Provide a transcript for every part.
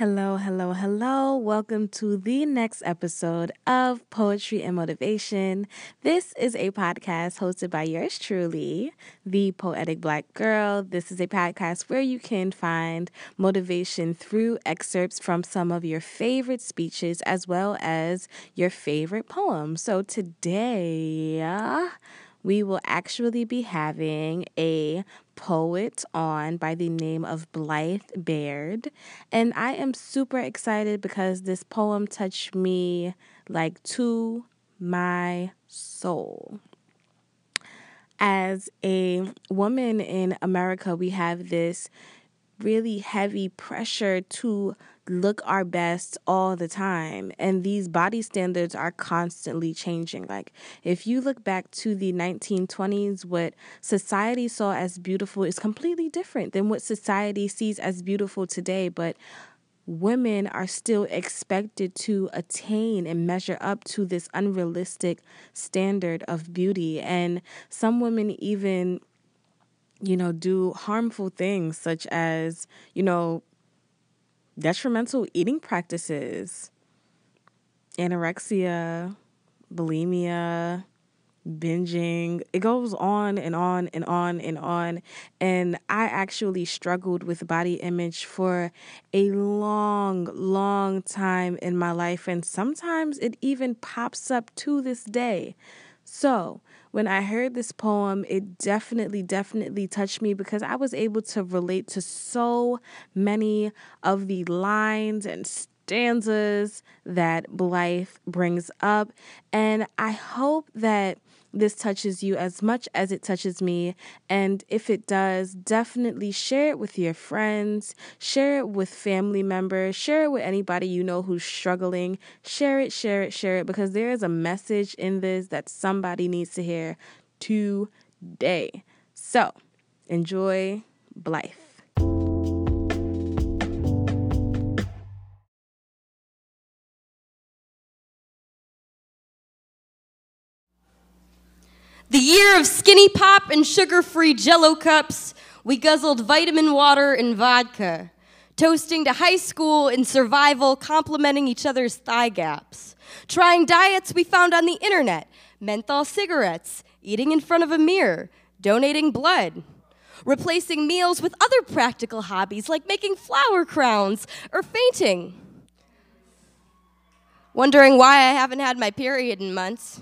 Hello, hello, hello. Welcome to the next episode of Poetry and Motivation. This is a podcast hosted by yours truly, the Poetic Black Girl. This is a podcast where you can find motivation through excerpts from some of your favorite speeches as well as your favorite poems. So today, we will actually be having a poet on by the name of Blythe Baird. And I am super excited because this poem touched me like to my soul. As a woman in America, we have this really heavy pressure to look our best all the time. And these body standards are constantly changing. Like, if you look back to the 1920s, what society saw as beautiful is completely different than what society sees as beautiful today. But women are still expected to attain and measure up to this unrealistic standard of beauty. And some women even you know, do harmful things such as, you know, detrimental eating practices, anorexia, bulimia, binging. It goes on and on and on and on. And I actually struggled with body image for a long, long time in my life. And sometimes it even pops up to this day. So, when I heard this poem, it definitely, definitely touched me because I was able to relate to so many of the lines and stanzas that Blythe brings up. And I hope that this touches you as much as it touches me. And if it does, definitely share it with your friends, share it with family members, share it with anybody you know who's struggling. Share it, share it, share it, because there is a message in this that somebody needs to hear today. So enjoy Blythe. The year of skinny pop and sugar free jello cups, we guzzled vitamin water and vodka, toasting to high school and survival, complimenting each other's thigh gaps, trying diets we found on the internet, menthol cigarettes, eating in front of a mirror, donating blood, replacing meals with other practical hobbies like making flower crowns or fainting. Wondering why I haven't had my period in months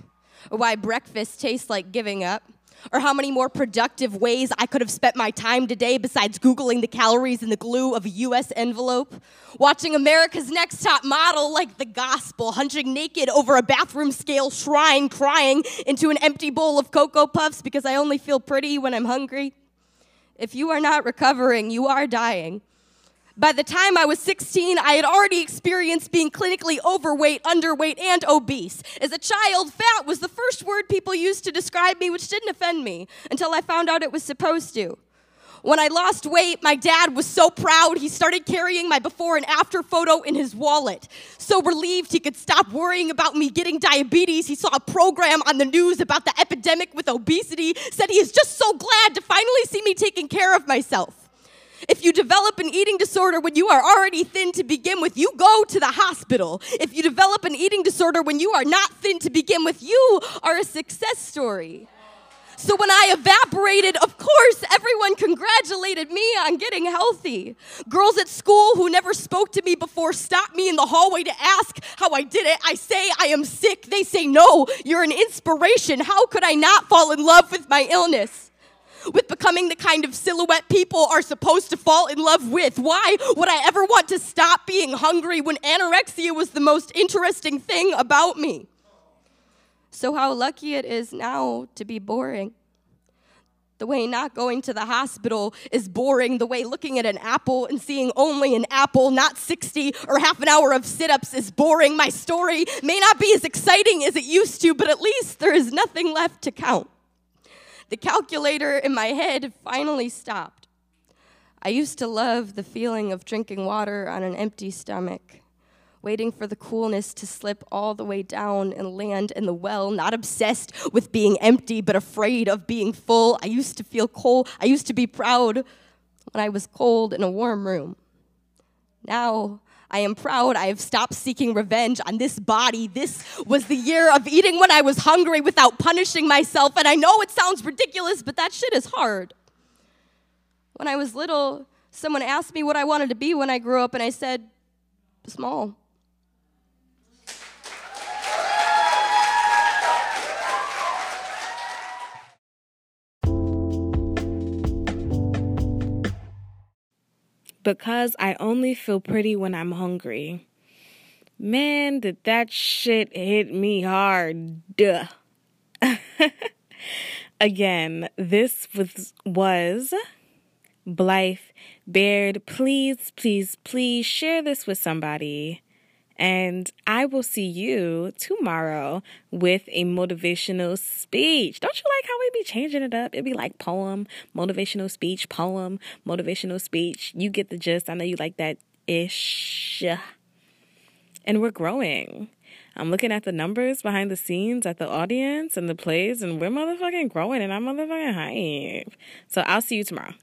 or why breakfast tastes like giving up, or how many more productive ways I could have spent my time today besides Googling the calories in the glue of a US envelope, watching America's Next Top Model like the gospel, hunching naked over a bathroom scale shrine, crying into an empty bowl of Cocoa Puffs because I only feel pretty when I'm hungry. If you are not recovering, you are dying. By the time I was 16, I had already experienced being clinically overweight, underweight, and obese. As a child, fat was the first word people used to describe me, which didn't offend me until I found out it was supposed to. When I lost weight, my dad was so proud he started carrying my before and after photo in his wallet. So relieved he could stop worrying about me getting diabetes, he saw a program on the news about the epidemic with obesity, said he is just so glad to finally see me taking care of myself. If you develop an eating disorder when you are already thin to begin with, you go to the hospital. If you develop an eating disorder when you are not thin to begin with, you are a success story. So when I evaporated, of course, everyone congratulated me on getting healthy. Girls at school who never spoke to me before stopped me in the hallway to ask how I did it. I say I am sick. They say, No, you're an inspiration. How could I not fall in love with my illness? With becoming the kind of silhouette people are supposed to fall in love with. Why would I ever want to stop being hungry when anorexia was the most interesting thing about me? So, how lucky it is now to be boring. The way not going to the hospital is boring. The way looking at an apple and seeing only an apple, not 60 or half an hour of sit ups, is boring. My story may not be as exciting as it used to, but at least there is nothing left to count. The calculator in my head finally stopped. I used to love the feeling of drinking water on an empty stomach, waiting for the coolness to slip all the way down and land in the well, not obsessed with being empty, but afraid of being full. I used to feel cold. I used to be proud when I was cold in a warm room. Now I am proud I have stopped seeking revenge on this body. This was the year of eating when I was hungry without punishing myself. And I know it sounds ridiculous, but that shit is hard. When I was little, someone asked me what I wanted to be when I grew up, and I said, small. Because I only feel pretty when I'm hungry. Man, did that shit hit me hard. Duh. Again, this was was Blythe Baird. Please, please, please share this with somebody. And I will see you tomorrow with a motivational speech. Don't you like how we be changing it up? It'd be like poem, motivational speech, poem, motivational speech. You get the gist. I know you like that ish. And we're growing. I'm looking at the numbers behind the scenes at the audience and the plays, and we're motherfucking growing, and I'm motherfucking hype. So I'll see you tomorrow.